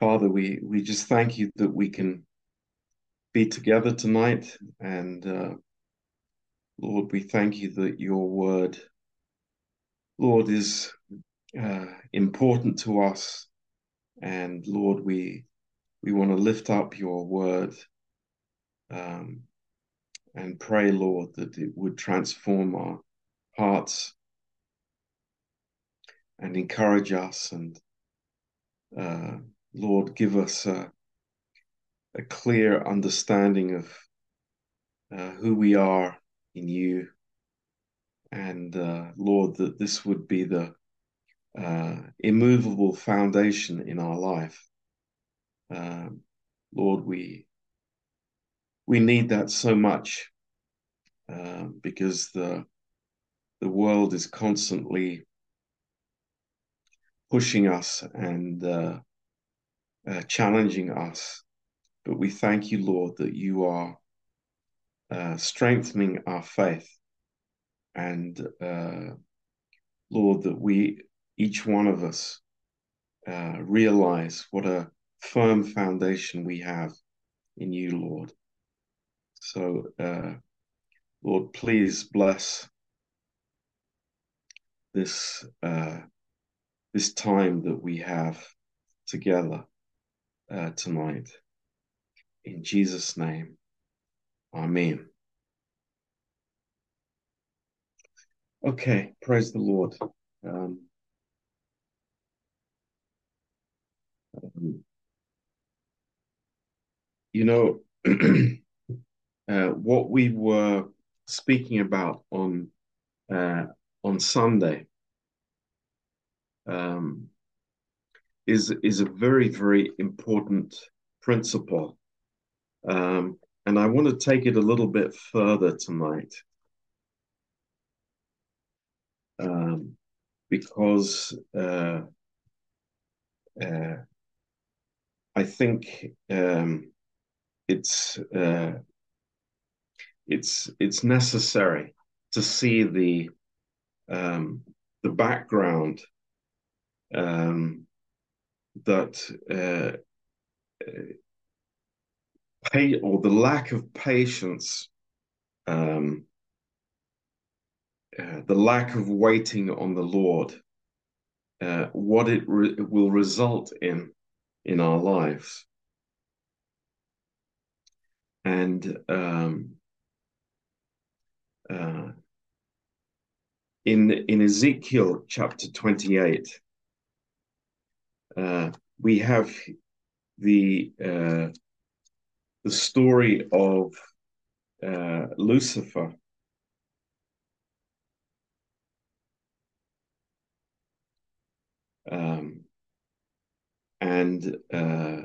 Father, we, we just thank you that we can be together tonight. And uh, Lord, we thank you that your word, Lord, is uh, important to us. And Lord, we we want to lift up your word um, and pray, Lord, that it would transform our hearts and encourage us and uh, Lord, give us a, a clear understanding of uh, who we are in you. And uh, Lord, that this would be the uh, immovable foundation in our life. Um, Lord, we we need that so much uh, because the the world is constantly pushing us and uh, challenging us. But we thank you, Lord, that you are uh, strengthening our faith. And uh, Lord, that we, each one of us, uh, realize what a firm foundation we have in you, Lord. So, uh, Lord, please bless this uh, this time that we have together uh, tonight. In Jesus' name, Amen. Okay, praise the Lord. Um, um, you know, uh, what we were speaking about on uh, on Sunday um, is is a very very important principle, um, and I want to take it a little bit further tonight. Um, because uh, uh, I think um, it's uh, it's it's necessary to see the um, the background um, that uh, pay or the lack of patience, um, uh, the lack of waiting on the Lord, uh, what it re will result in in our lives. And um, uh, in in Ezekiel chapter 28, uh, we have the uh, the story of uh, Lucifer. Um, and uh,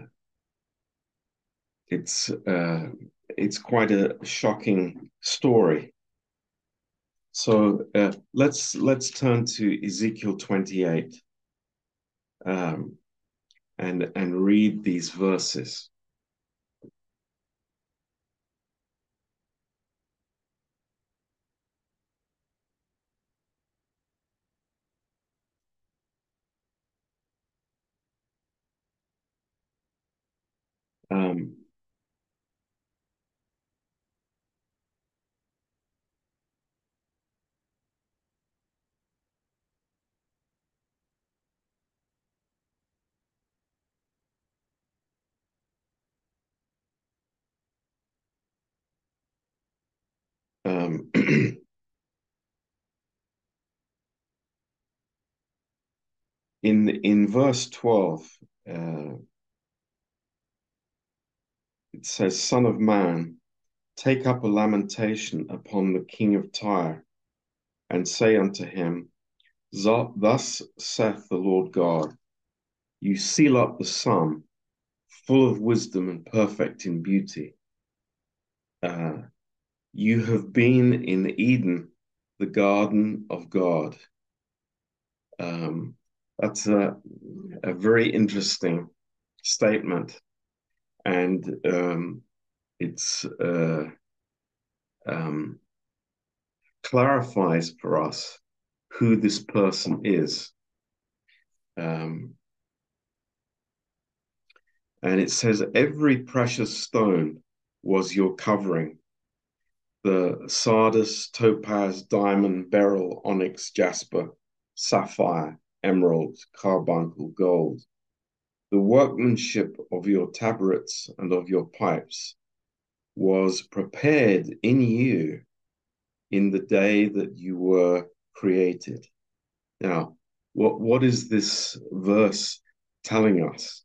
it's uh, it's quite a shocking story. So uh, let's let's turn to Ezekiel 28 um, and and read these verses. Um, in in verse 12 uh, it says son of man take up a lamentation upon the king of tyre and say unto him thus saith the lord god you seal up the sun full of wisdom and perfect in beauty. Uh, you have been in eden the garden of god. Um, that's a, a very interesting statement. And um, it's uh, um, clarifies for us who this person is. Um, And it says, Every precious stone was your covering the sardius, topaz, diamond, beryl, onyx, jasper, sapphire, emerald, carbuncle, gold. The workmanship of your tabrets and of your pipes was prepared in you in the day that you were created. Now, what, what is this verse telling us?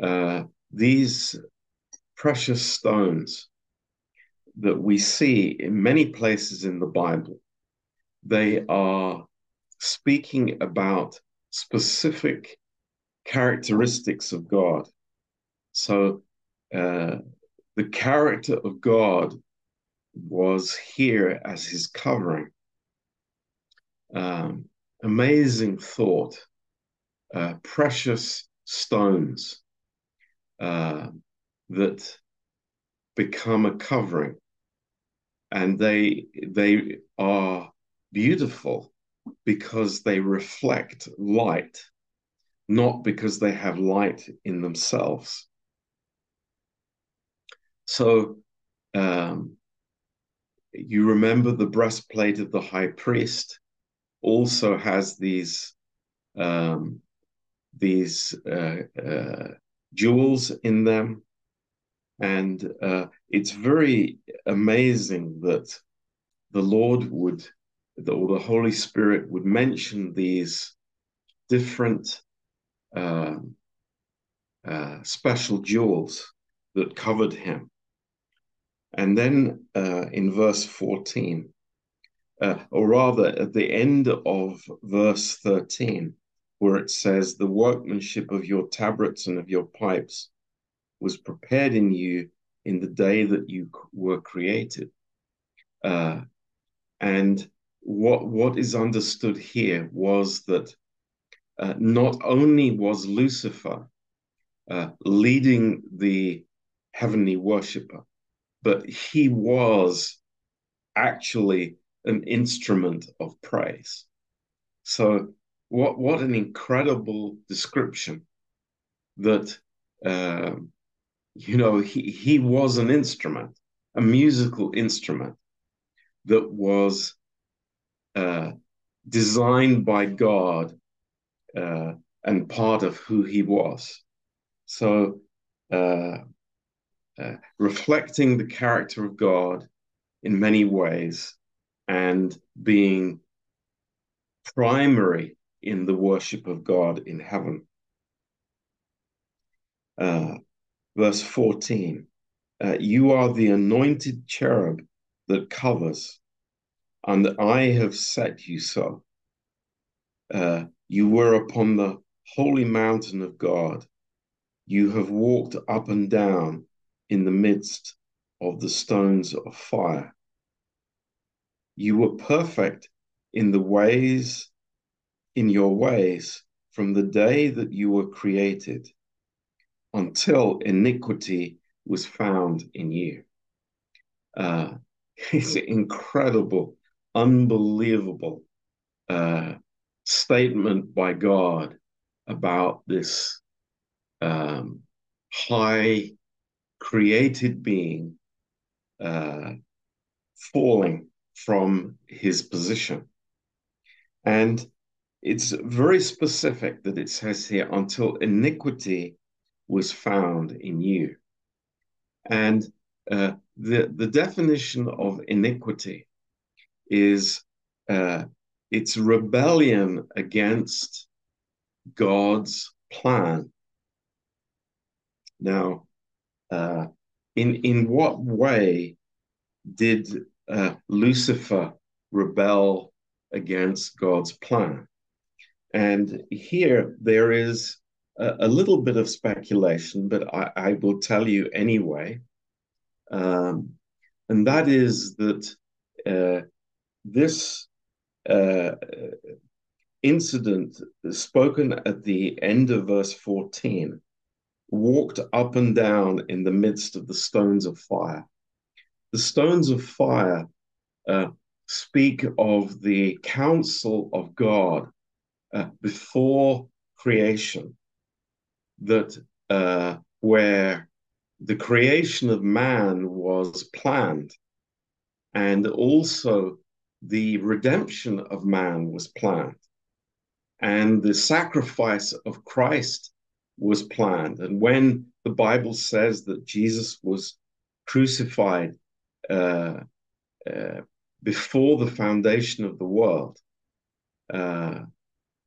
Uh, these precious stones that we see in many places in the Bible, they are speaking about specific characteristics of God. So uh, the character of God was here as his covering. Um, amazing thought, uh, precious stones uh, that become a covering, and they they are beautiful because they reflect light, not because they have light in themselves. So um, you remember the breastplate of the high priest also has these um, these uh, uh, jewels in them, and uh, it's very amazing that the Lord would, or the Holy Spirit would mention these different uh, uh, special jewels that covered him. And then uh, in verse 14, uh, or rather at the end of verse 13, where it says, The workmanship of your tabrets and of your pipes was prepared in you in the day that you were created. Uh, and what, what is understood here was that uh, not only was Lucifer uh, leading the heavenly worshiper, but he was actually an instrument of praise. So, what what an incredible description that uh, you know he he was an instrument, a musical instrument that was uh, designed by God uh, and part of who he was. So, uh, uh, reflecting the character of God in many ways and being primary in the worship of God in heaven. Uh, verse 14 uh, You are the anointed cherub that covers, and I have set you so. Uh, you were upon the holy mountain of God. You have walked up and down in the midst of the stones of fire. You were perfect in the ways, in your ways, from the day that you were created until iniquity was found in you. Uh, it's incredible, unbelievable uh, statement by God about this um, high created being uh, falling from his position. And it's very specific that it says here, until iniquity was found in you. And uh, the, the definition of iniquity is uh, it's rebellion against God's plan. Now, uh, in in what way did uh, Lucifer rebel against God's plan? And here there is a, a little bit of speculation, but I, I will tell you anyway. Um, and that is that uh, this uh, incident spoken at the end of verse 14 walked up and down in the midst of the stones of fire. The stones of fire uh, speak of the counsel of God uh, before creation that uh, where the creation of man was planned and also the redemption of man was planned and the sacrifice of Christ was planned. And when the Bible says that Jesus was crucified uh, uh, before the foundation of the world, uh,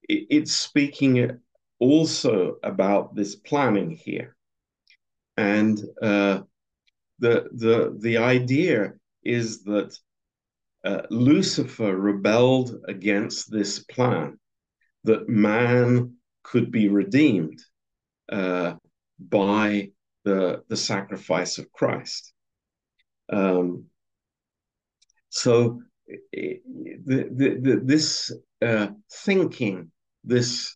it, it's speaking also about this planning here. And uh, the, the, the idea is that uh, Lucifer rebelled against this plan that man could be redeemed uh, by the, the sacrifice of Christ. Um, so the, the, the, this uh, thinking, this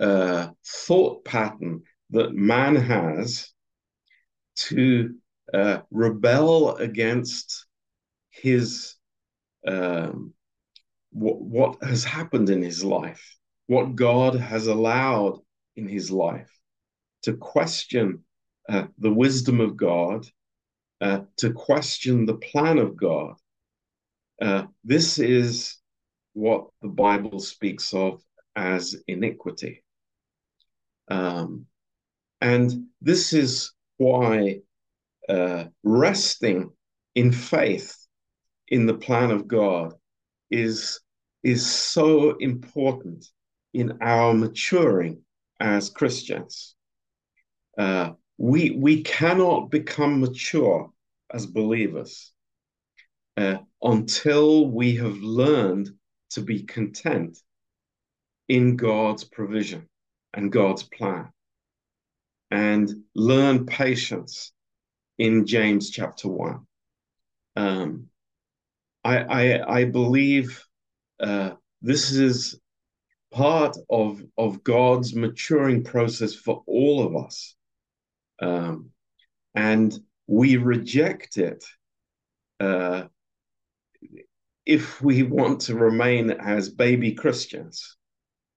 uh, thought pattern that man has to uh, rebel against his um, what, what has happened in his life what God has allowed in his life, to question uh, the wisdom of God, uh, to question the plan of God. Uh, this is what the Bible speaks of as iniquity. Um, and this is why uh, resting in faith in the plan of God is, is so important in our maturing as Christians. Uh, we, we cannot become mature as believers uh, until we have learned to be content in God's provision and God's plan and learn patience in James chapter 1. Um, I, I, I believe uh, this is part of of God's maturing process for all of us, um, and we reject it uh, if we want to remain as baby Christians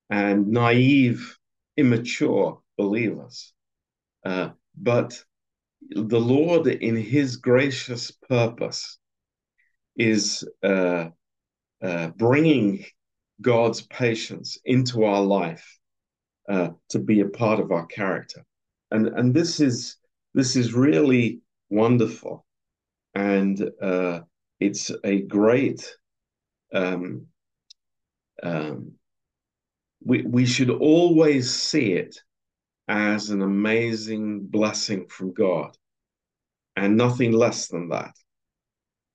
and naive, immature believers. Uh, but the Lord, in His gracious purpose, is uh, uh, bringing God's patience into our life uh, to be a part of our character. And, and this is this is really wonderful. And uh, it's a great um, um, we, we should always see it as an amazing blessing from God and nothing less than that.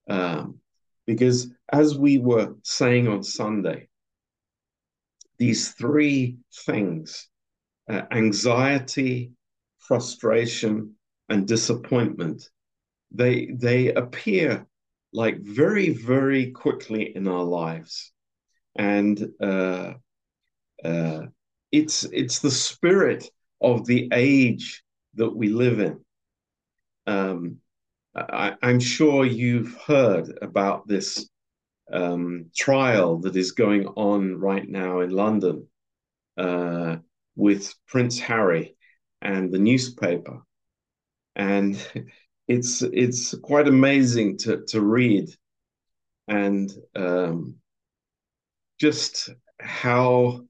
Um, because as we were saying on Sunday, these three things uh, anxiety, frustration, and disappointment they they appear like very very quickly in our lives. And uh, uh, it's it's the spirit of the age that we live in. Um, I, am sure you've heard about this um, trial that is going on right now in London uh, with Prince Harry and the newspaper, and it's it's quite amazing to to read, and um, just how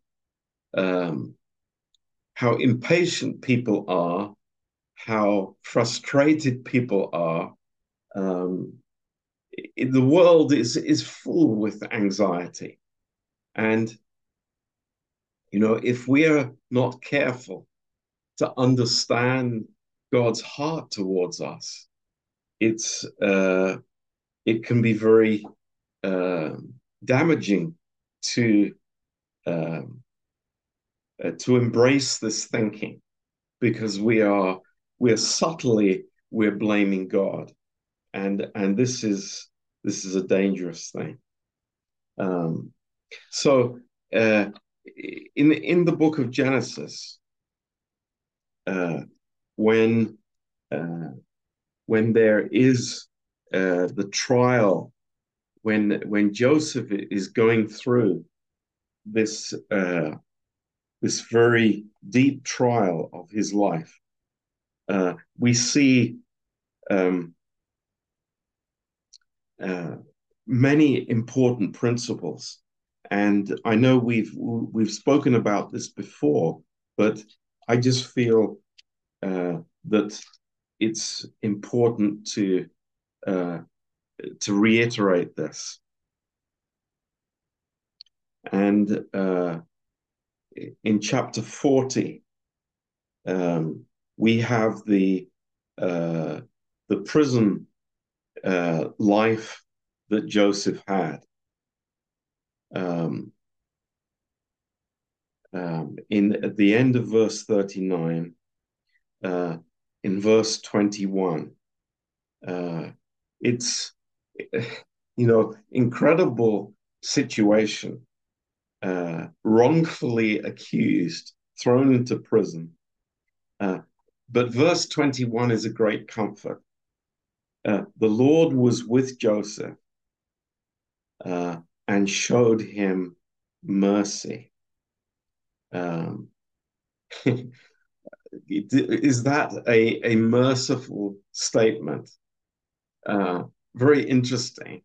um, how impatient people are, how frustrated people are. Um, the world is is full with anxiety. And you know if we are not careful to understand god's heart towards us it's uh, it can be very uh, damaging to um, uh, to embrace this thinking because we are we're subtly we're blaming god and and this is this is a dangerous thing. Um, so uh, in in the book of Genesis, uh, when uh, when there is uh, the trial, when when Joseph is going through this uh, this very deep trial of his life, uh, we see um, uh, many important principles. And I know we've we've spoken about this before, but I just feel uh, that it's important to uh, to reiterate this. And uh, in chapter 40, um, we have the uh, the prison uh, life that Joseph had. Um, um, in at the end of verse 39, uh, in verse 21, uh, it's you know incredible situation, uh, wrongfully accused, thrown into prison. Uh, but verse 21 is a great comfort. Uh, the Lord was with Joseph uh, and showed him mercy. Um, is that a, a merciful statement? Uh, very interesting.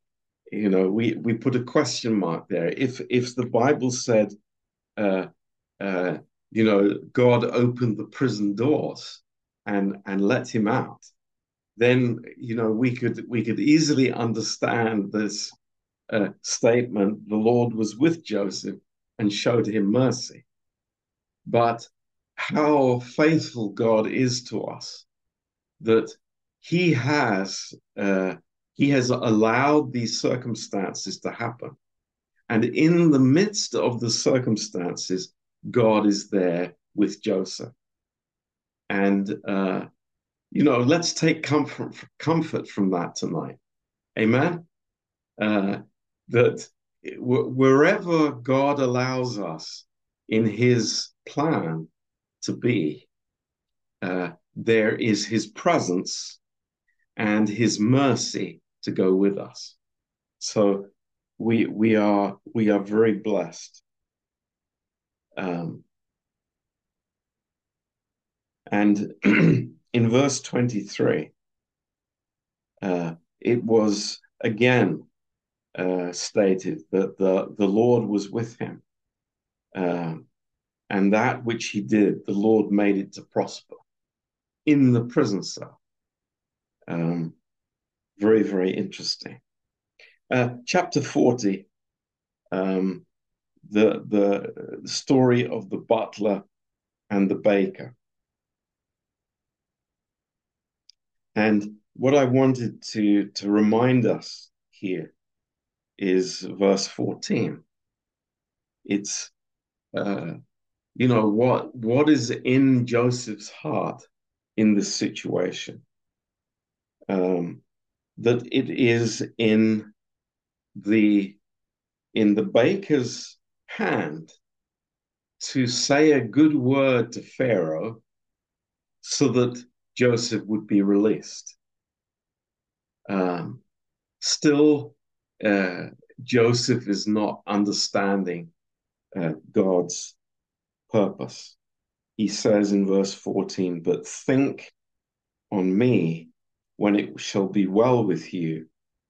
You know, we, we put a question mark there. If if the Bible said, uh, uh, you know, God opened the prison doors and and let him out, then you know we could we could easily understand this uh, statement. The Lord was with Joseph and showed him mercy. But how faithful God is to us that he has uh, he has allowed these circumstances to happen and in the midst of the circumstances god is there with joseph and uh, you know let's take comfort comfort from that tonight amen uh, that wherever god allows us in his plan to be uh, there is his presence and his mercy to go with us. So we we are we are very blessed. Um, and in verse 23, uh, it was again uh, stated that the, the Lord was with him. Uh, and that which he did, the Lord made it to prosper in the prison cell. Um, very, very interesting. Uh, chapter 40, um, the, the story of the butler and the baker. And what I wanted to, to remind us here is verse 14. It's, uh, you know, what, what is in Joseph's heart in this situation? um, that it is in the in the baker's hand to say a good word to Pharaoh so that Joseph would be released. Um, still, uh, Joseph is not understanding uh, God's purpose. He says in verse 14, But think on me when it shall be well with you,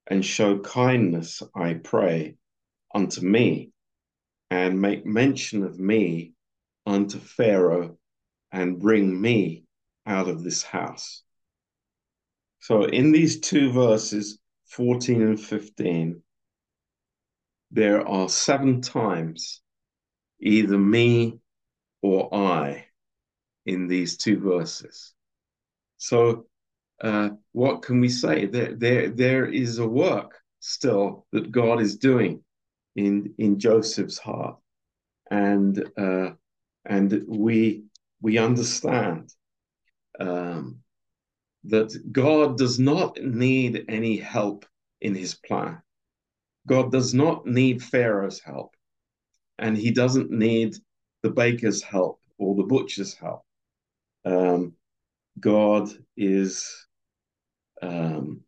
and show kindness, I pray, unto me, and make mention of me unto Pharaoh, and bring me out of this house. So, in these two verses, 14 and 15, there are seven times either me or I in these two verses. So uh, what can we say? There, there, there is a work still that God is doing in in Joseph's heart, and uh, and we we understand um, that God does not need any help in His plan. God does not need Pharaoh's help, and He doesn't need the baker's help or the butcher's help. Um, God is um,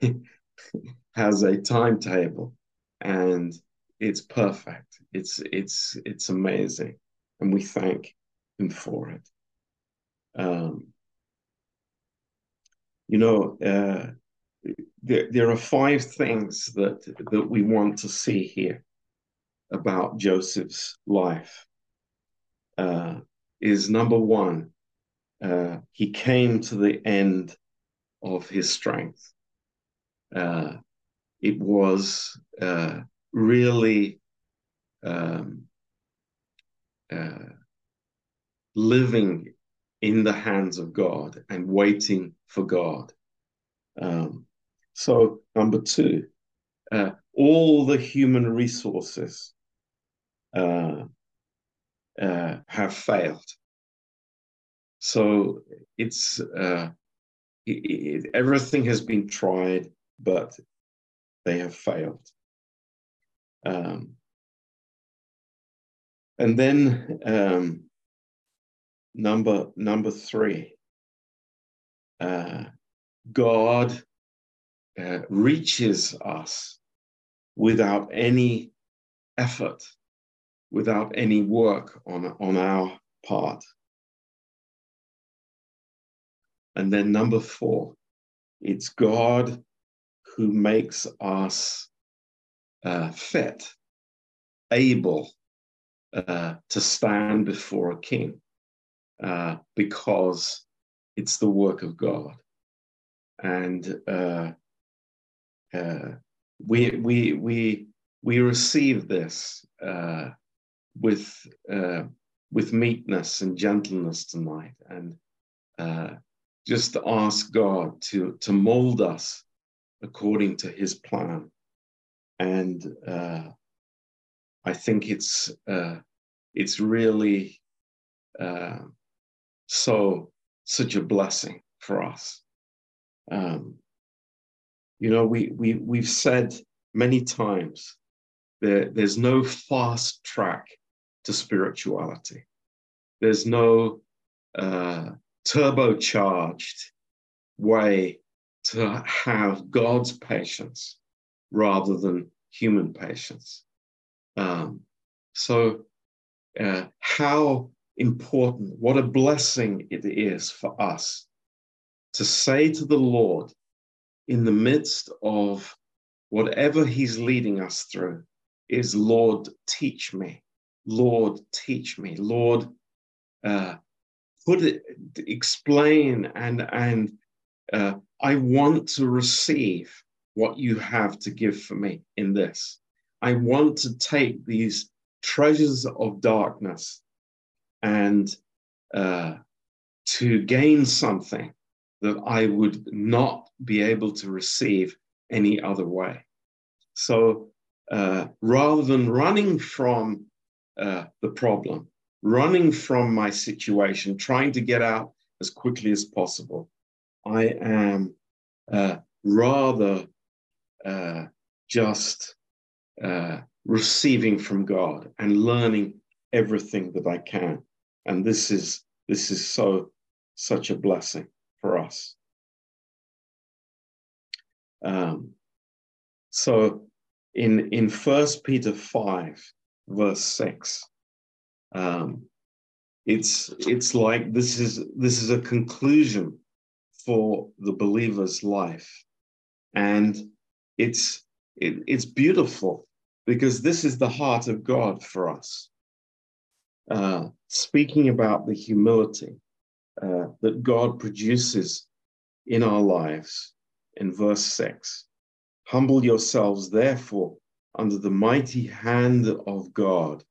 has a timetable and it's perfect. It's it's it's amazing, and we thank him for it. Um, you know, uh, there, there are five things that, that we want to see here about Joseph's life. Uh, is number one, uh, he came to the end of his strength. Uh, it was uh, really um, uh, living in the hands of God and waiting for God. Um, so, number two, uh, all the human resources uh, uh, have failed. So it's uh, it, it, everything has been tried, but they have failed. Um, and then um, number number three, uh, God uh, reaches us without any effort, without any work on on our part. And then number four, it's God who makes us uh, fit, able uh, to stand before a king uh, because it's the work of God. And uh, uh, we, we, we, we receive this uh, with, with meekness and gentleness tonight. And just ask God to, to mold us according to his plan. And uh, I think it's uh, it's really uh, so such a blessing for us. Um, you know, we we we've said many times there, there's no fast track to spirituality. There's no uh, turbocharged way to have God's patience rather than human patience. Um, so, uh, how important, what a blessing it is for us to say to the Lord in the midst of whatever He's leading us through, is Lord, teach me. Lord, teach me. Lord, uh, put it, explain and and uh, I want to receive what you have to give for me in this. I want to take these treasures of darkness and uh, to gain something that I would not be able to receive any other way. So uh, rather than running from uh, the problem, running from my situation, trying to get out as quickly as possible. I am uh, rather uh, just uh, receiving from God and learning everything that I can. And this is this is so such a blessing for us. Um, so in in First Peter five, verse six, um, it's it's like this is this is a conclusion for the believer's life, and it's it, it's beautiful because this is the heart of God for us. Uh, speaking about the humility uh, that God produces in our lives in verse 6 Humble yourselves, therefore, under the mighty hand of God,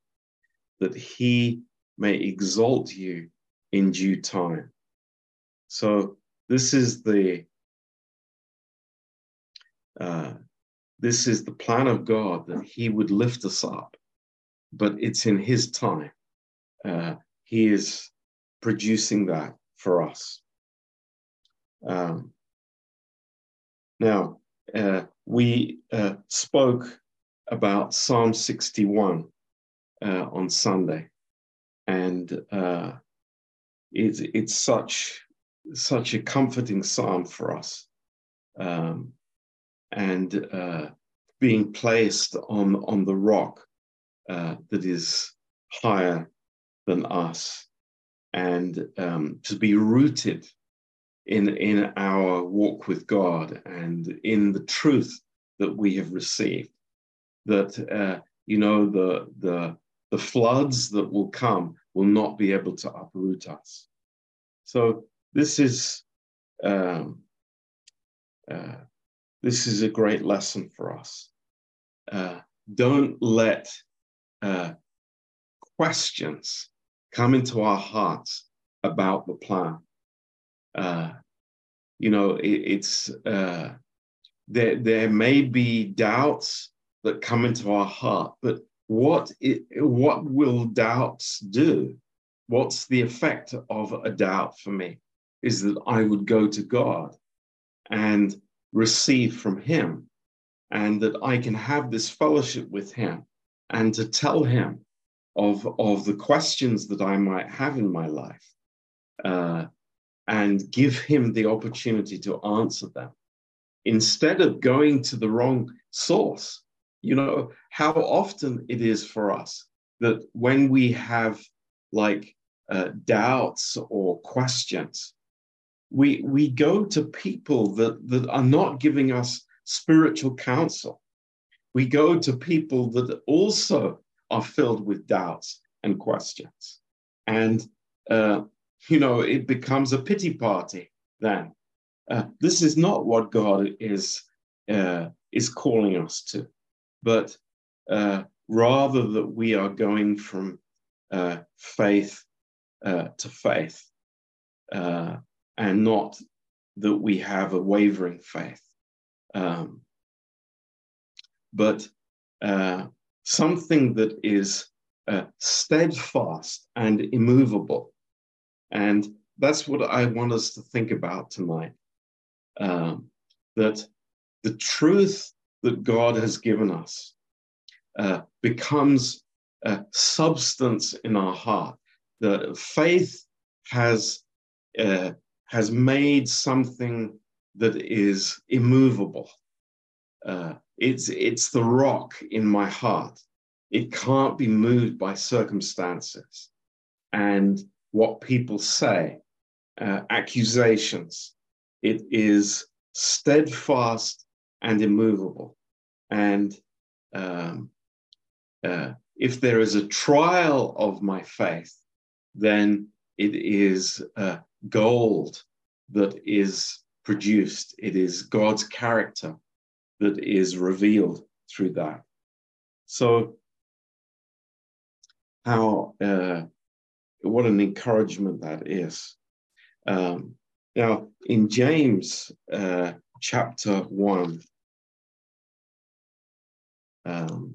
that he may exalt you in due time. So this is the uh, this is the plan of God that He would lift us up, but it's in His time. Uh, he is producing that for us. Um, now, uh, we uh, spoke about Psalm 61 uh, on Sunday, and uh, it's it's such such a comforting psalm for us, um, and uh, being placed on on the rock that is higher than us, and um, to be rooted in in our walk with God and in the truth that we have received. That uh, you know the the the floods that will come will not be able to uproot us. So this is um, uh, this is a great lesson for us. Uh, don't let uh, questions come into our hearts about the plan. Uh, you know, it, it's uh, there. There may be doubts that come into our heart, but what it, what will doubts do? What's the effect of a doubt for me? Is that I would go to God and receive from Him, and that I can have this fellowship with Him, and to tell Him of of the questions that I might have in my life, uh, and give him the opportunity to answer them instead of going to the wrong source. You know, how often it is for us that when we have like uh, doubts or questions, we, we go to people that, that are not giving us spiritual counsel. We go to people that also are filled with doubts and questions. And uh, you know, it becomes a pity party then. Uh, this is not what God is uh, is calling us to, but uh, rather that we are going from uh, faith uh, to faith, uh, and not that we have a wavering faith, um, but something that is steadfast and immovable and that's what I want us to think about tonight. Um, that the truth that God has given us uh, becomes a substance in our heart. The faith has uh, has made something that is immovable. It's it's the rock in my heart. It can't be moved by circumstances, and what people say, uh, accusations. It is steadfast and immovable. And um, uh, if there is a trial of my faith, then it is uh, gold that is produced. It is God's character that is revealed through that. So, how uh, what an encouragement that is. Um, now, in James uh, chapter 1, um,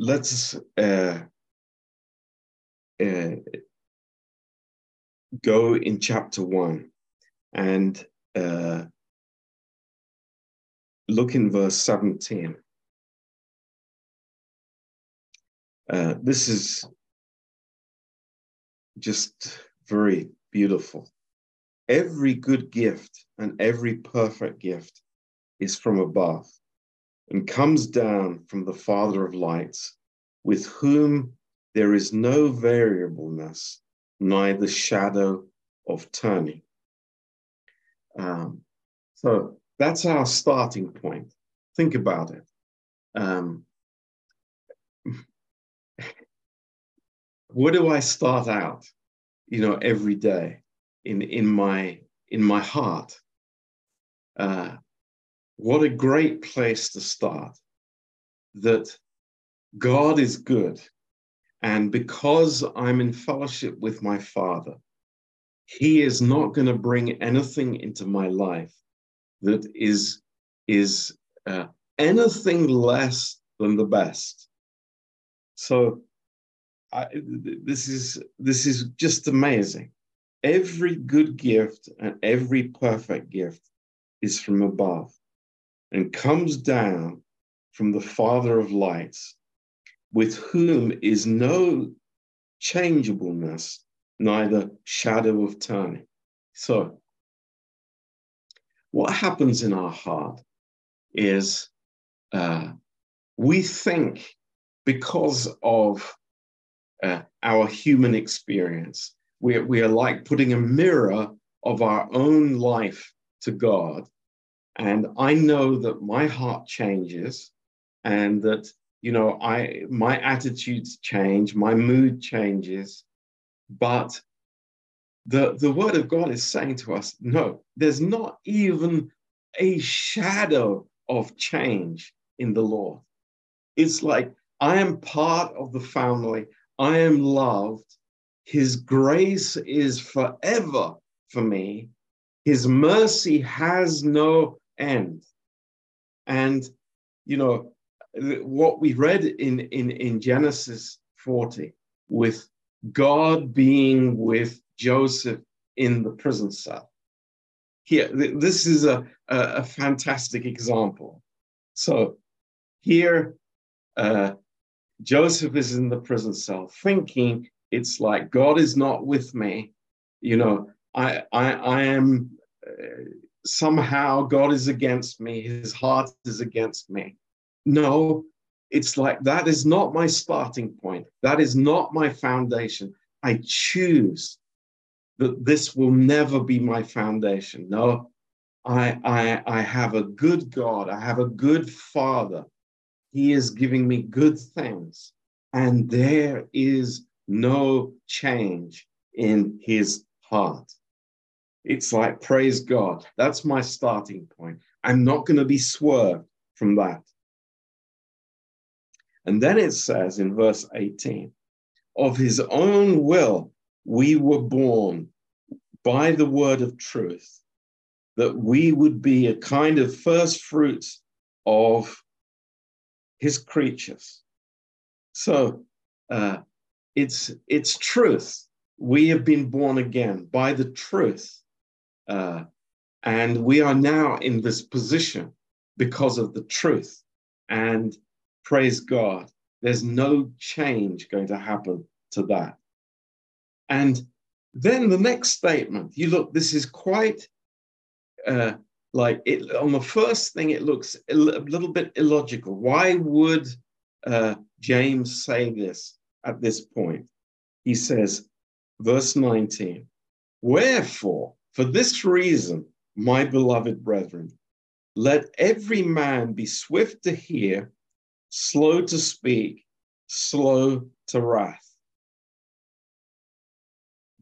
let's uh, uh, go in chapter one and uh, look in verse 17. Uh, this is just very beautiful. Every good gift and every perfect gift is from above and comes down from the Father of lights, with whom there is no variableness, neither shadow of turning. Um, so that's our starting point. Think about it. Um, where do I start out? You know, every day in in my in my heart. Uh, what a great place to start. That God is good. And because I'm in fellowship with my Father, He is not going to bring anything into my life that is, is uh, anything less than the best. So I, this is this is just amazing. Every good gift and every perfect gift is from above and comes down from the Father of lights, with whom is no changeableness, neither shadow of turning. So, what happens in our heart is uh, we think because of uh, our human experience, we, we are like putting a mirror of our own life to God. And I know that my heart changes and that, you know, I my attitudes change, my mood changes, but the, the word of God is saying to us, no, there's not even a shadow of change in the Lord. It's like I am part of the family. I am loved. His grace is forever for me. His mercy has no end. And, you know, what we read in, in, in Genesis 40 with God being with Joseph in the prison cell. Here, this is a, a, a fantastic example. So here, uh, Joseph is in the prison cell thinking it's like God is not with me. You know, I, I, I am uh, somehow God is against me. His heart is against me. No, it's like that is not my starting point. That is not my foundation. I choose that this will never be my foundation. No, I, I, I have a good God. I have a good Father. He is giving me good things. And there is no change in his heart. It's like, praise God. That's my starting point. I'm not going to be swerved from that. And then it says in verse 18, of his own will, we were born by the word of truth, that we would be a kind of first fruits of his creatures. So uh, it's it's truth. We have been born again by the truth, uh, and we are now in this position because of the truth. And praise God, there's no change going to happen to that. And then the next statement, you look, this is quite uh, like it on the first thing, it looks a little bit illogical. Why would uh, James say this at this point? He says, verse 19, Wherefore, for this reason, my beloved brethren, let every man be swift to hear, slow to speak, slow to wrath.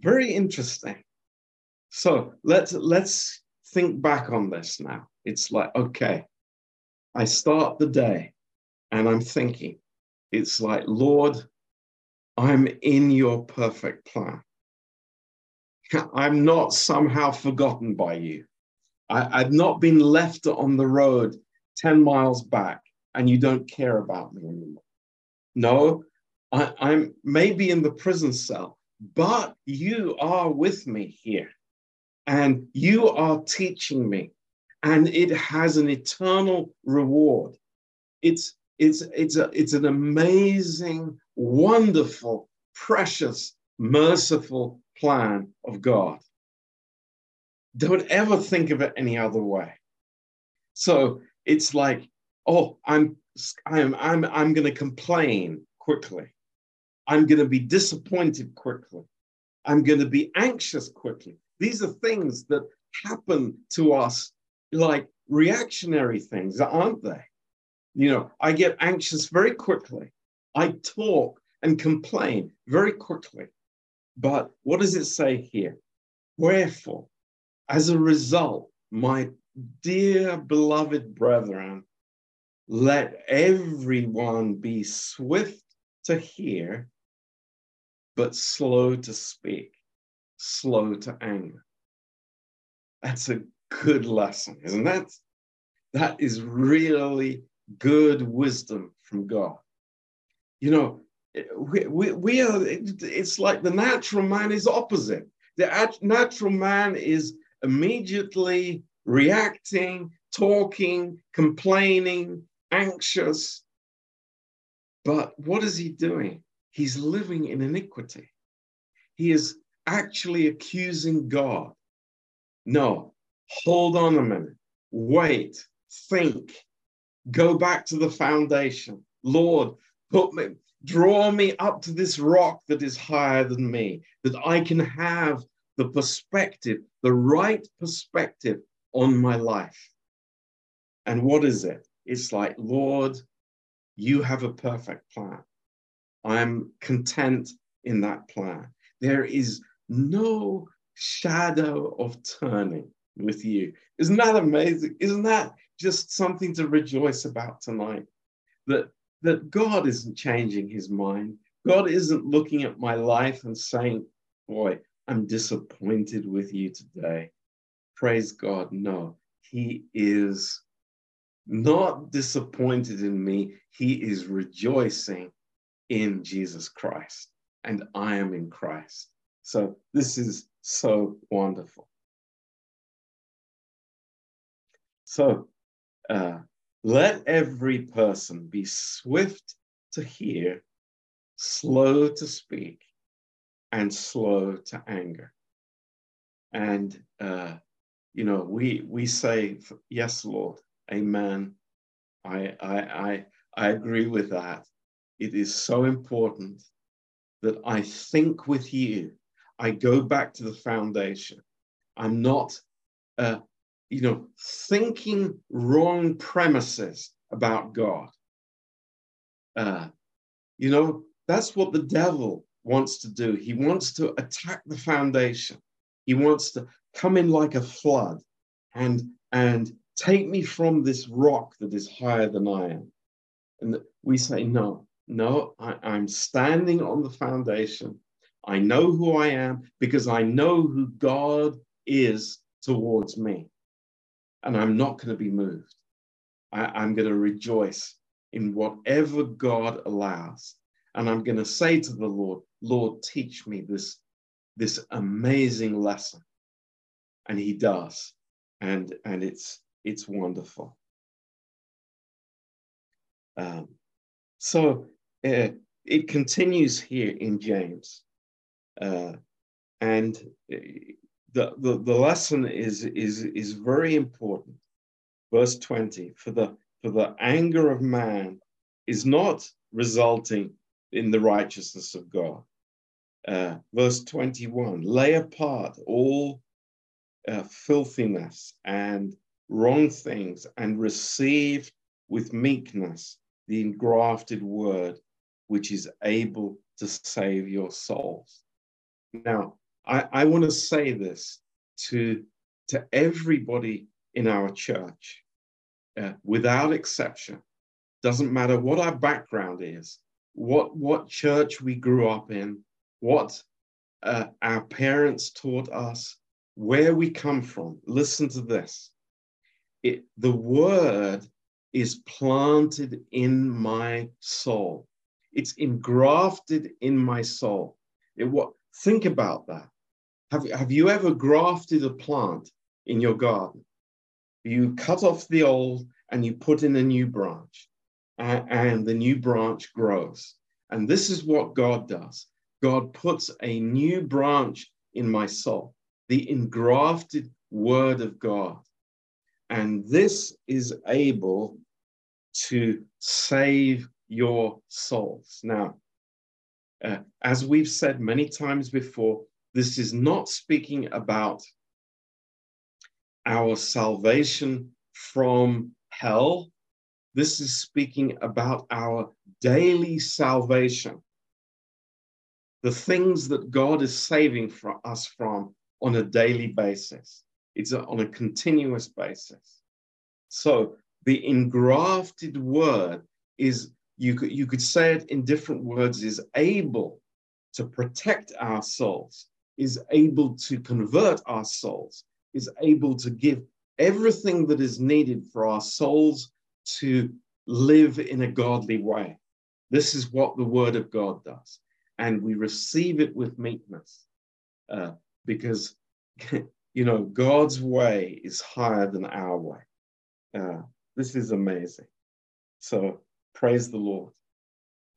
Very interesting. So let's let's think back on this now. It's like, okay, I start the day and I'm thinking, it's like, Lord, I'm in your perfect plan. I'm not somehow forgotten by you. I, have not been left on the road 10 miles back and you don't care about me anymore. No, I, I'm maybe in the prison cell, but you are with me here and you are teaching me and it has an eternal reward it's it's it's a it's an amazing wonderful precious merciful plan of god don't ever think of it any other way so it's like oh i'm i'm i'm, I'm going to complain quickly I'm going to be disappointed quickly. I'm going to be anxious quickly. These are things that happen to us like reactionary things, aren't they? You know, I get anxious very quickly. I talk and complain very quickly. But what does it say here? Wherefore, as a result, my dear beloved brethren, let everyone be swift to hear, but slow to speak, slow to anger. That's a good lesson, isn't that? That is really good wisdom from God. You know, we, we, we are, it's like the natural man is opposite. The natural man is immediately reacting, talking, complaining, anxious. But what is he doing? He's living in iniquity. He is actually accusing God. No, hold on a minute. Wait, think, go back to the foundation. Lord, put me, draw me up to this rock that is higher than me, that I can have the perspective, the right perspective on my life. And what is it? It's like, Lord, you have a perfect plan. I'm content in that plan. There is no shadow of turning with you. Isn't that amazing? Isn't that just something to rejoice about tonight? That, that God isn't changing his mind. God isn't looking at my life and saying, Boy, I'm disappointed with you today. Praise God. No, he is not disappointed in me. He is rejoicing in Jesus Christ, and I am in Christ. So this is so wonderful. So uh, let every person be swift to hear, slow to speak, and slow to anger. And uh, you know, we we say, "Yes, Lord, Amen." I I I I agree with that. It is so important that I think with you. I go back to the foundation. I'm not, uh, you know, thinking wrong premises about God. Uh, you know, that's what the devil wants to do. He wants to attack the foundation. He wants to come in like a flood and and take me from this rock that is higher than I am. And we say, no, no, I, I'm standing on the foundation. I know who I am because I know who God is towards me. And I'm not going to be moved. I, am going to rejoice in whatever God allows. And I'm going to say to the Lord, Lord, teach me this, this amazing lesson. And he does. And, and it's, it's wonderful. Um, so uh, it continues here in James. Uh, and uh, the, the, the lesson is, is, is very important. Verse 20 for the, for the anger of man is not resulting in the righteousness of God. Uh, verse 21 lay apart all uh, filthiness and wrong things and receive with meekness the engrafted word which is able to save your souls. Now, I, I want to say this to, to everybody in our church, uh, without exception. Doesn't matter what our background is, what, what church we grew up in, what uh, our parents taught us, where we come from. Listen to this. It, the word is planted in my soul. It's engrafted in my soul. It, what, think about that. Have, have you ever grafted a plant in your garden? You cut off the old and you put in a new branch, and, the new branch grows. And this is what God does God puts a new branch in my soul, the engrafted word of God. And this is able to save your souls. Now, uh, as we've said many times before, this is not speaking about our salvation from hell. This is speaking about our daily salvation. The things that God is saving for us from on a daily basis. It's on a continuous basis. So the engrafted word is you could you could say it in different words is able to protect our souls is able to convert our souls is able to give everything that is needed for our souls to live in a godly way this is what the word of god does and we receive it with meekness uh, because you know god's way is higher than our way uh, this is amazing So praise the Lord.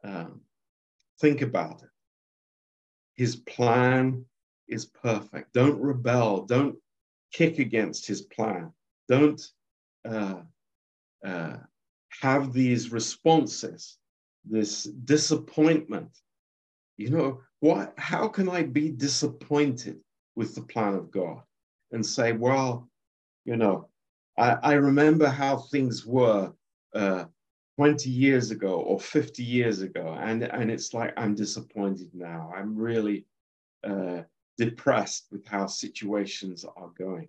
Um, think about it. His plan is perfect. Don't rebel. Don't kick against his plan. Don't uh, uh, have these responses, this disappointment. You know, what? How can I be disappointed with the plan of God and say, well, you know, I, I remember how things were uh, 20 years ago or 50 years ago, and and it's like I'm disappointed now. I'm really uh, depressed with how situations are going.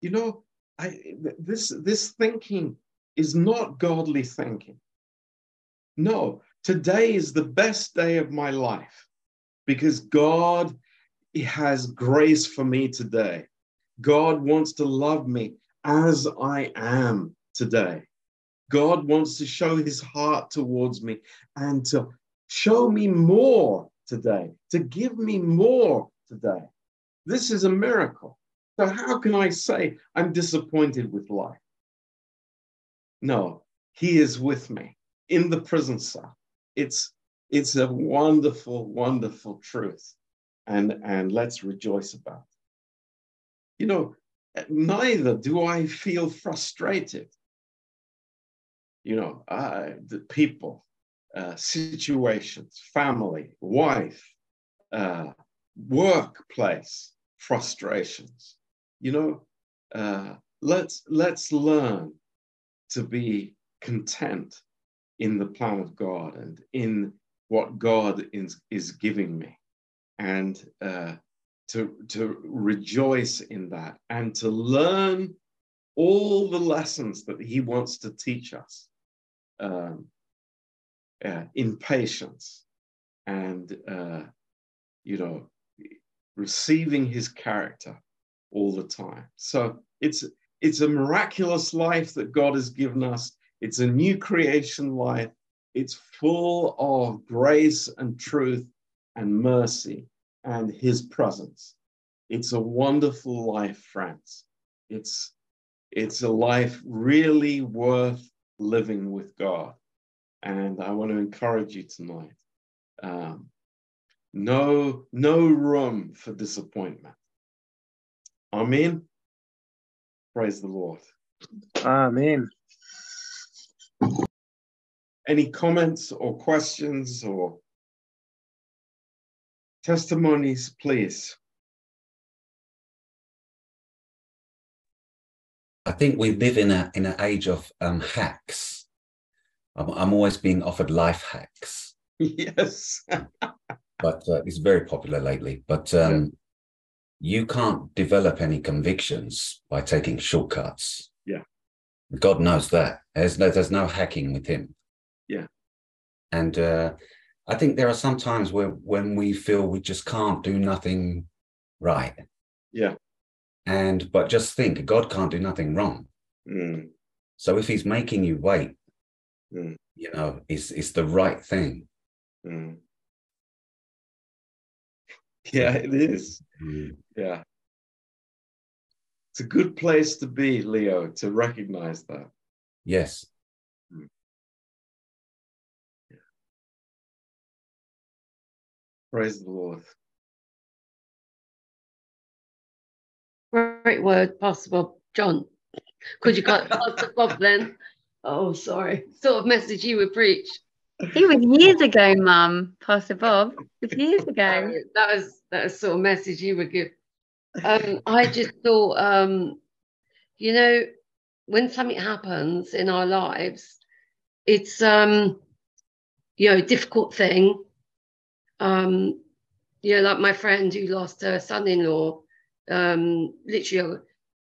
You know, I, this this thinking is not godly thinking. No, today is the best day of my life because God has grace for me today. God wants to love me as I am today. God wants to show his heart towards me and to show me more today, to give me more today. This is a miracle. So, how can I say I'm disappointed with life? No, he is with me in the prison cell. It's it's a wonderful, wonderful truth. And, and let's rejoice about it. You know, neither do I feel frustrated. You know, uh, the people, uh, situations, family, wife, uh, workplace frustrations. You know, uh, let's let's learn to be content in the plan of God and in what God is, is giving me, and uh, to, to rejoice in that and to learn all the lessons that He wants to teach us um, uh, in patience and, uh, you know, receiving His character all the time. So it's it's a miraculous life that God has given us. It's a new creation life. It's full of grace and truth and mercy and his presence. It's a wonderful life, friends. It's, it's a life really worth living with God. And I want to encourage you tonight. Um, no, no room for disappointment. Amen. Praise the Lord. Amen. Any comments or questions or testimonies, please? I think we live in a in an age of um, hacks. I'm, I'm always being offered life hacks. Yes. but uh, it's very popular lately. But um, yeah. you can't develop any convictions by taking shortcuts. Yeah. God knows that. There's no, there's no hacking with him. Yeah. And uh, I think there are some times where when we feel we just can't do nothing right. Yeah. And but just think, God can't do nothing wrong. Mm. So if He's making you wait, mm. you know, it's it's the right thing. Mm. Yeah, it is. Mm. Yeah. It's a good place to be, Leo, to recognize that. Yes. Mm. Yeah. Praise the Lord. Great word, Pastor Bob. John, could you cut Pastor Bob then? Oh, sorry. Sort of message you would preach. He was years ago, Mum, Pastor Bob. It was years ago. That was that was sort of message you would give. Um, I just thought, um, you know, when something happens in our lives, it's um, you know, a difficult thing. Um, you know, like my friend who lost her son-in-law, um, literally,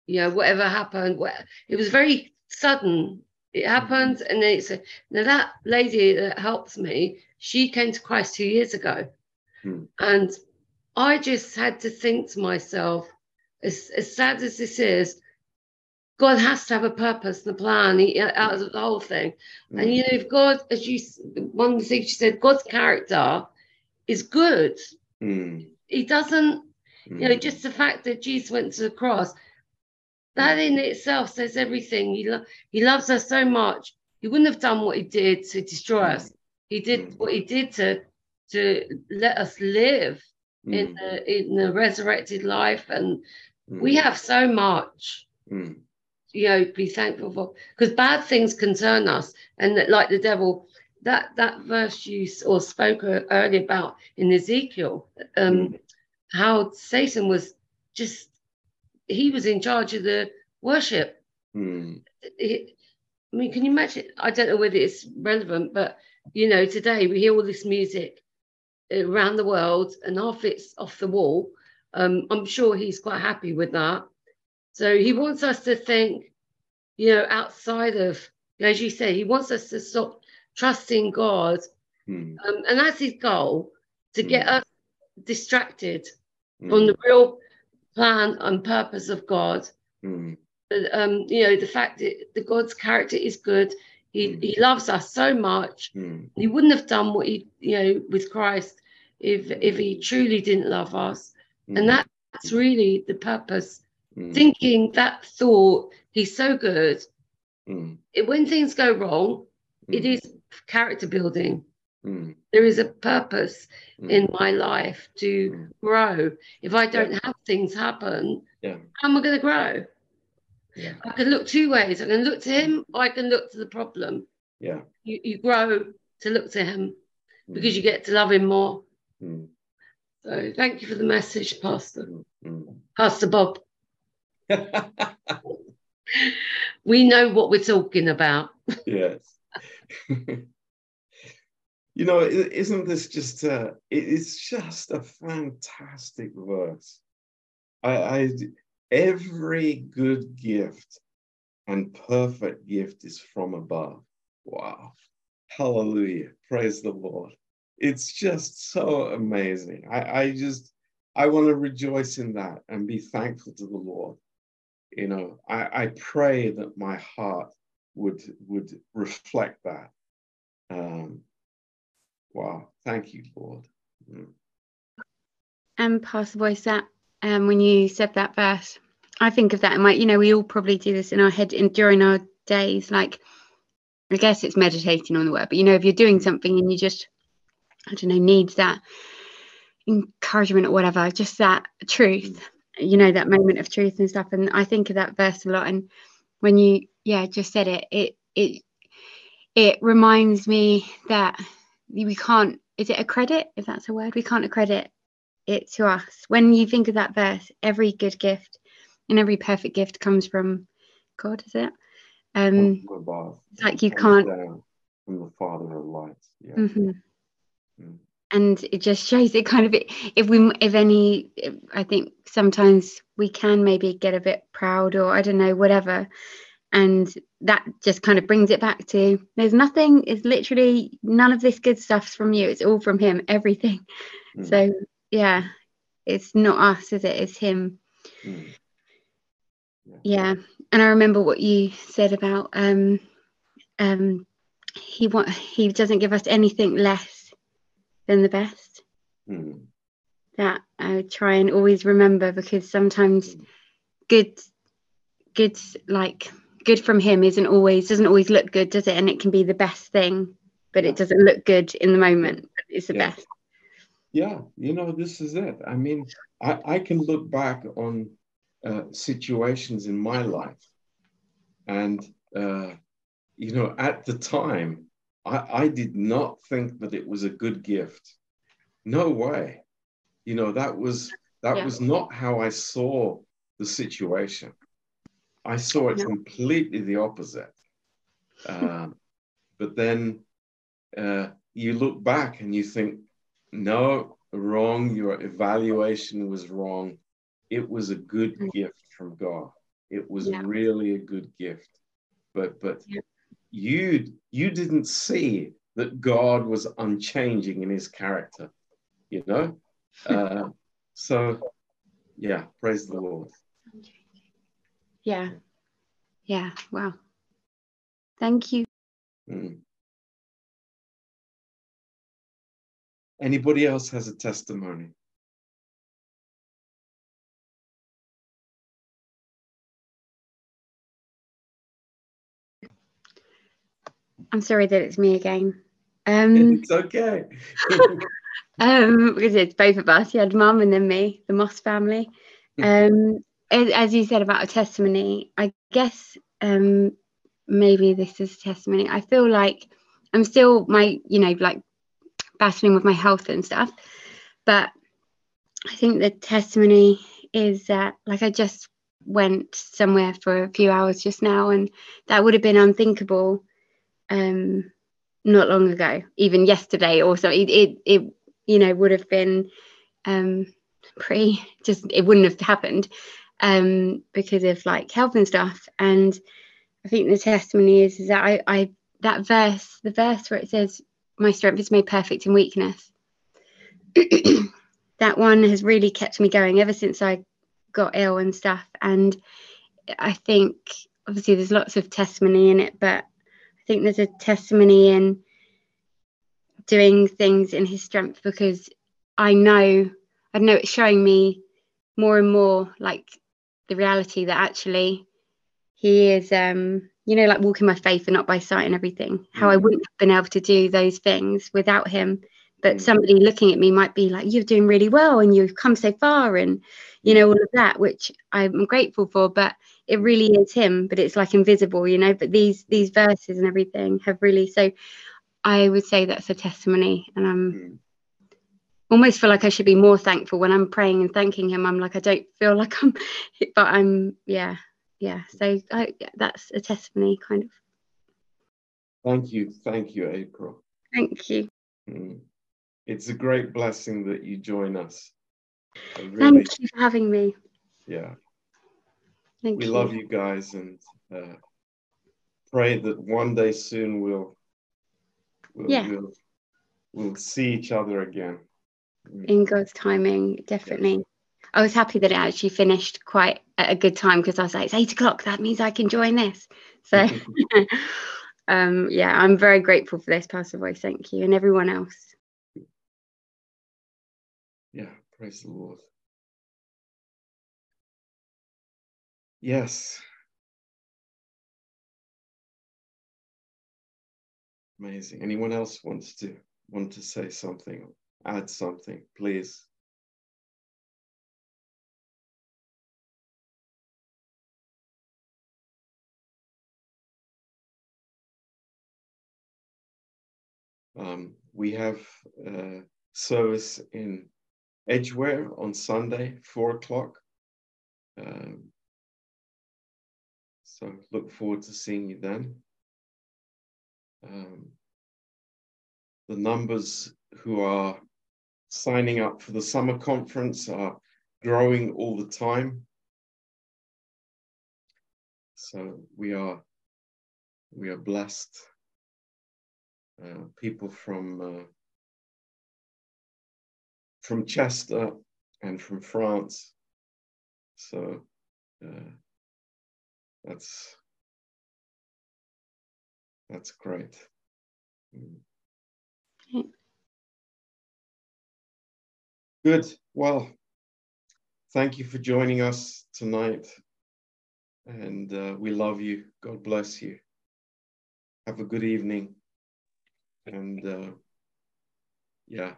you know, whatever happened, it was very sudden. It happened, and then it's a, now that lady that helps me, she came to Christ two years ago, Hmm. and I just had to think to myself, as, as sad as this is, God has to have a purpose and a plan out of the whole thing. Mm. And you know, if God, as you one of the things you said, God's character is good. Mm. He doesn't, you know, Mm. just the fact that Jesus went to the cross, that in itself says everything. He lo- he loves us so much. He wouldn't have done what he did to destroy us. He did Mm. what he did to to let us live in Mm, the in the resurrected life, and we mm, have so much mm, you know be thankful for because bad things concern us and that like the devil that that verse you or spoke earlier about in ezekiel um Mm. how satan was just he was in charge of the worship. Mm, It- i mean can you imagine? I don't know whether it's relevant but you know today we hear all this music around the world and half it's off the wall. Um i'm sure he's quite happy with that. So he wants us to think, you know, outside of, as you say, he wants us to stop trusting God. mm, Um, and that's his goal to get Mm. us distracted mm, on the real plan and purpose of God. mm, Um, you know, the fact that the God's character is good. He, Mm. he loves us so much. mm, He wouldn't have done what he, you know, with Christ if if he truly didn't love us. And that's really the purpose. mm, Thinking that thought, he's so good, mm, it, when things go wrong, it is character building. Mm, There is a purpose mm, in my life to Mm. grow. If I don't have things happen, Yeah. how am I going to grow? Yeah. I can look two ways. I can look to him or I can look to the problem. Yeah. You, you grow to look to him mm, because you get to love him more. mm, So thank you for the message, Pastor. mm, Pastor Bob. mm. We know what we're talking about. yes. you know, isn't this just a, it's just a fantastic verse. I, I every good gift and perfect gift is from above. Wow. Hallelujah. Praise the Lord. It's just so amazing. I, I just I want to rejoice in that and be thankful to the Lord. You know, I, I pray that my heart would would reflect that. Um, wow, thank you, Lord. Mm, And Pastor Boyce, that um, when you said that verse, I think of that in my, you know, we all probably do this in our head in, during our days. Like, I guess it's meditating on the word, but you know, if you're doing something and you just, I don't know, needs that encouragement or whatever, just that truth, you know, that moment of truth and stuff. And I think of that verse a lot. And when you, yeah, just said it, it, it, it reminds me that we can't, is it a credit? If that's a word, we can't accredit it to us. When you think of that verse, every good gift and every perfect gift comes from God, is it? Um, above, it's like you can't. from the Father of lights. Yeah. mhm. Mm. And it just shows it kind of if we if any if, I think sometimes we can maybe get a bit proud or I don't know whatever, and that just kind of brings it back to there's nothing is literally none of this good stuff's from you it's all from him everything Mm. so yeah it's not us is it it's him Mm. yeah and i remember what you said about um um he want he doesn't give us anything less than the best Mm. that i try and always remember because sometimes Mm. good good like good from him isn't always doesn't always look good does it and it can be the best thing but it doesn't look good in the moment it's the Yeah. best Yeah, you know, this is it. I mean, I, I can look back on uh, situations in my life, and, uh, you know, at the time, I, I did not think that it was a good gift. No way. You know, that was that Yeah. was not how I saw the situation. I saw it No. completely the opposite. Um, but then uh, you look back and you think, no, wrong. Your evaluation was wrong. It was a good Mm. gift from God. It was Yeah. really a good gift. But but Yeah. you you didn't see that God was unchanging in His character. You know, uh, so yeah, praise the Lord. Yeah yeah wow thank you Mm. Anybody else has a testimony? I'm sorry that it's me again. Um, it's okay. um, because it's both of us. You had mum and then me, the Moss family. Um, as, you said about a testimony, I guess um, maybe this is a testimony. I feel like I'm still my, you know, like battling with my health and stuff, but I think the testimony is that, like, I just went somewhere for a few hours just now, and that would have been unthinkable um, not long ago, even yesterday or so. It, it, it you know, would have been um, pretty just, it wouldn't have happened um, because of like health and stuff. And I think the testimony is, is that I, I, that verse, the verse where it says, My strength is made perfect in weakness. that one has really kept me going ever since I got ill and stuff. And I think obviously there's lots of testimony in it, but I think there's a testimony in doing things in his strength because I know I know it's showing me more and more like the reality that actually he is um you know like walking by faith and not by sight and everything. How i mm. wouldn't have been able to do those things without him. But mm. somebody looking at me might be like you're doing really well and you've come so far and you know all of that which i'm grateful for but it really is him but it's like invisible you know? But these these verses and everything have really so i would say that's a testimony and i'm mm almost feel like I should be more thankful when I'm praying and thanking him. I'm like, I don't feel like I'm, but I'm, yeah, yeah. So I, that's a testimony, kind of. Thank you. Thank you, April. Thank you. Mm. It's a great blessing that you join us. Really, Thank you for having me. Yeah. Thank we you. love you guys and uh, pray that one day soon we'll, we'll, yeah. we'll, we'll see each other again in God's timing, definitely. I was happy that it actually finished quite at a good time because I was like, it's eight o'clock. That means I can join this. So, um, yeah, I'm very grateful for this, Pastor Boyce. Thank you, and everyone else. Yeah, praise the Lord. Yes. Amazing. Anyone else wants to want to say something? Add something, please. Um, we have uh, service in Edgware on Sunday, four o'clock. Um, so look forward to seeing you then. Um, the numbers who are signing up for the summer conference are growing all the time. So we are we are blessed. Uh, people from uh, from Chester and from France. So uh, that's that's great. Mm. Good. Well, thank you for joining us tonight. And uh, we love you. God bless you. Have a good evening. And uh, yeah,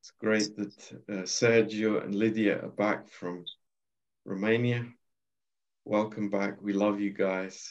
it's great that uh, Sergio and Lydia are back from Romania. Welcome back. We love you guys.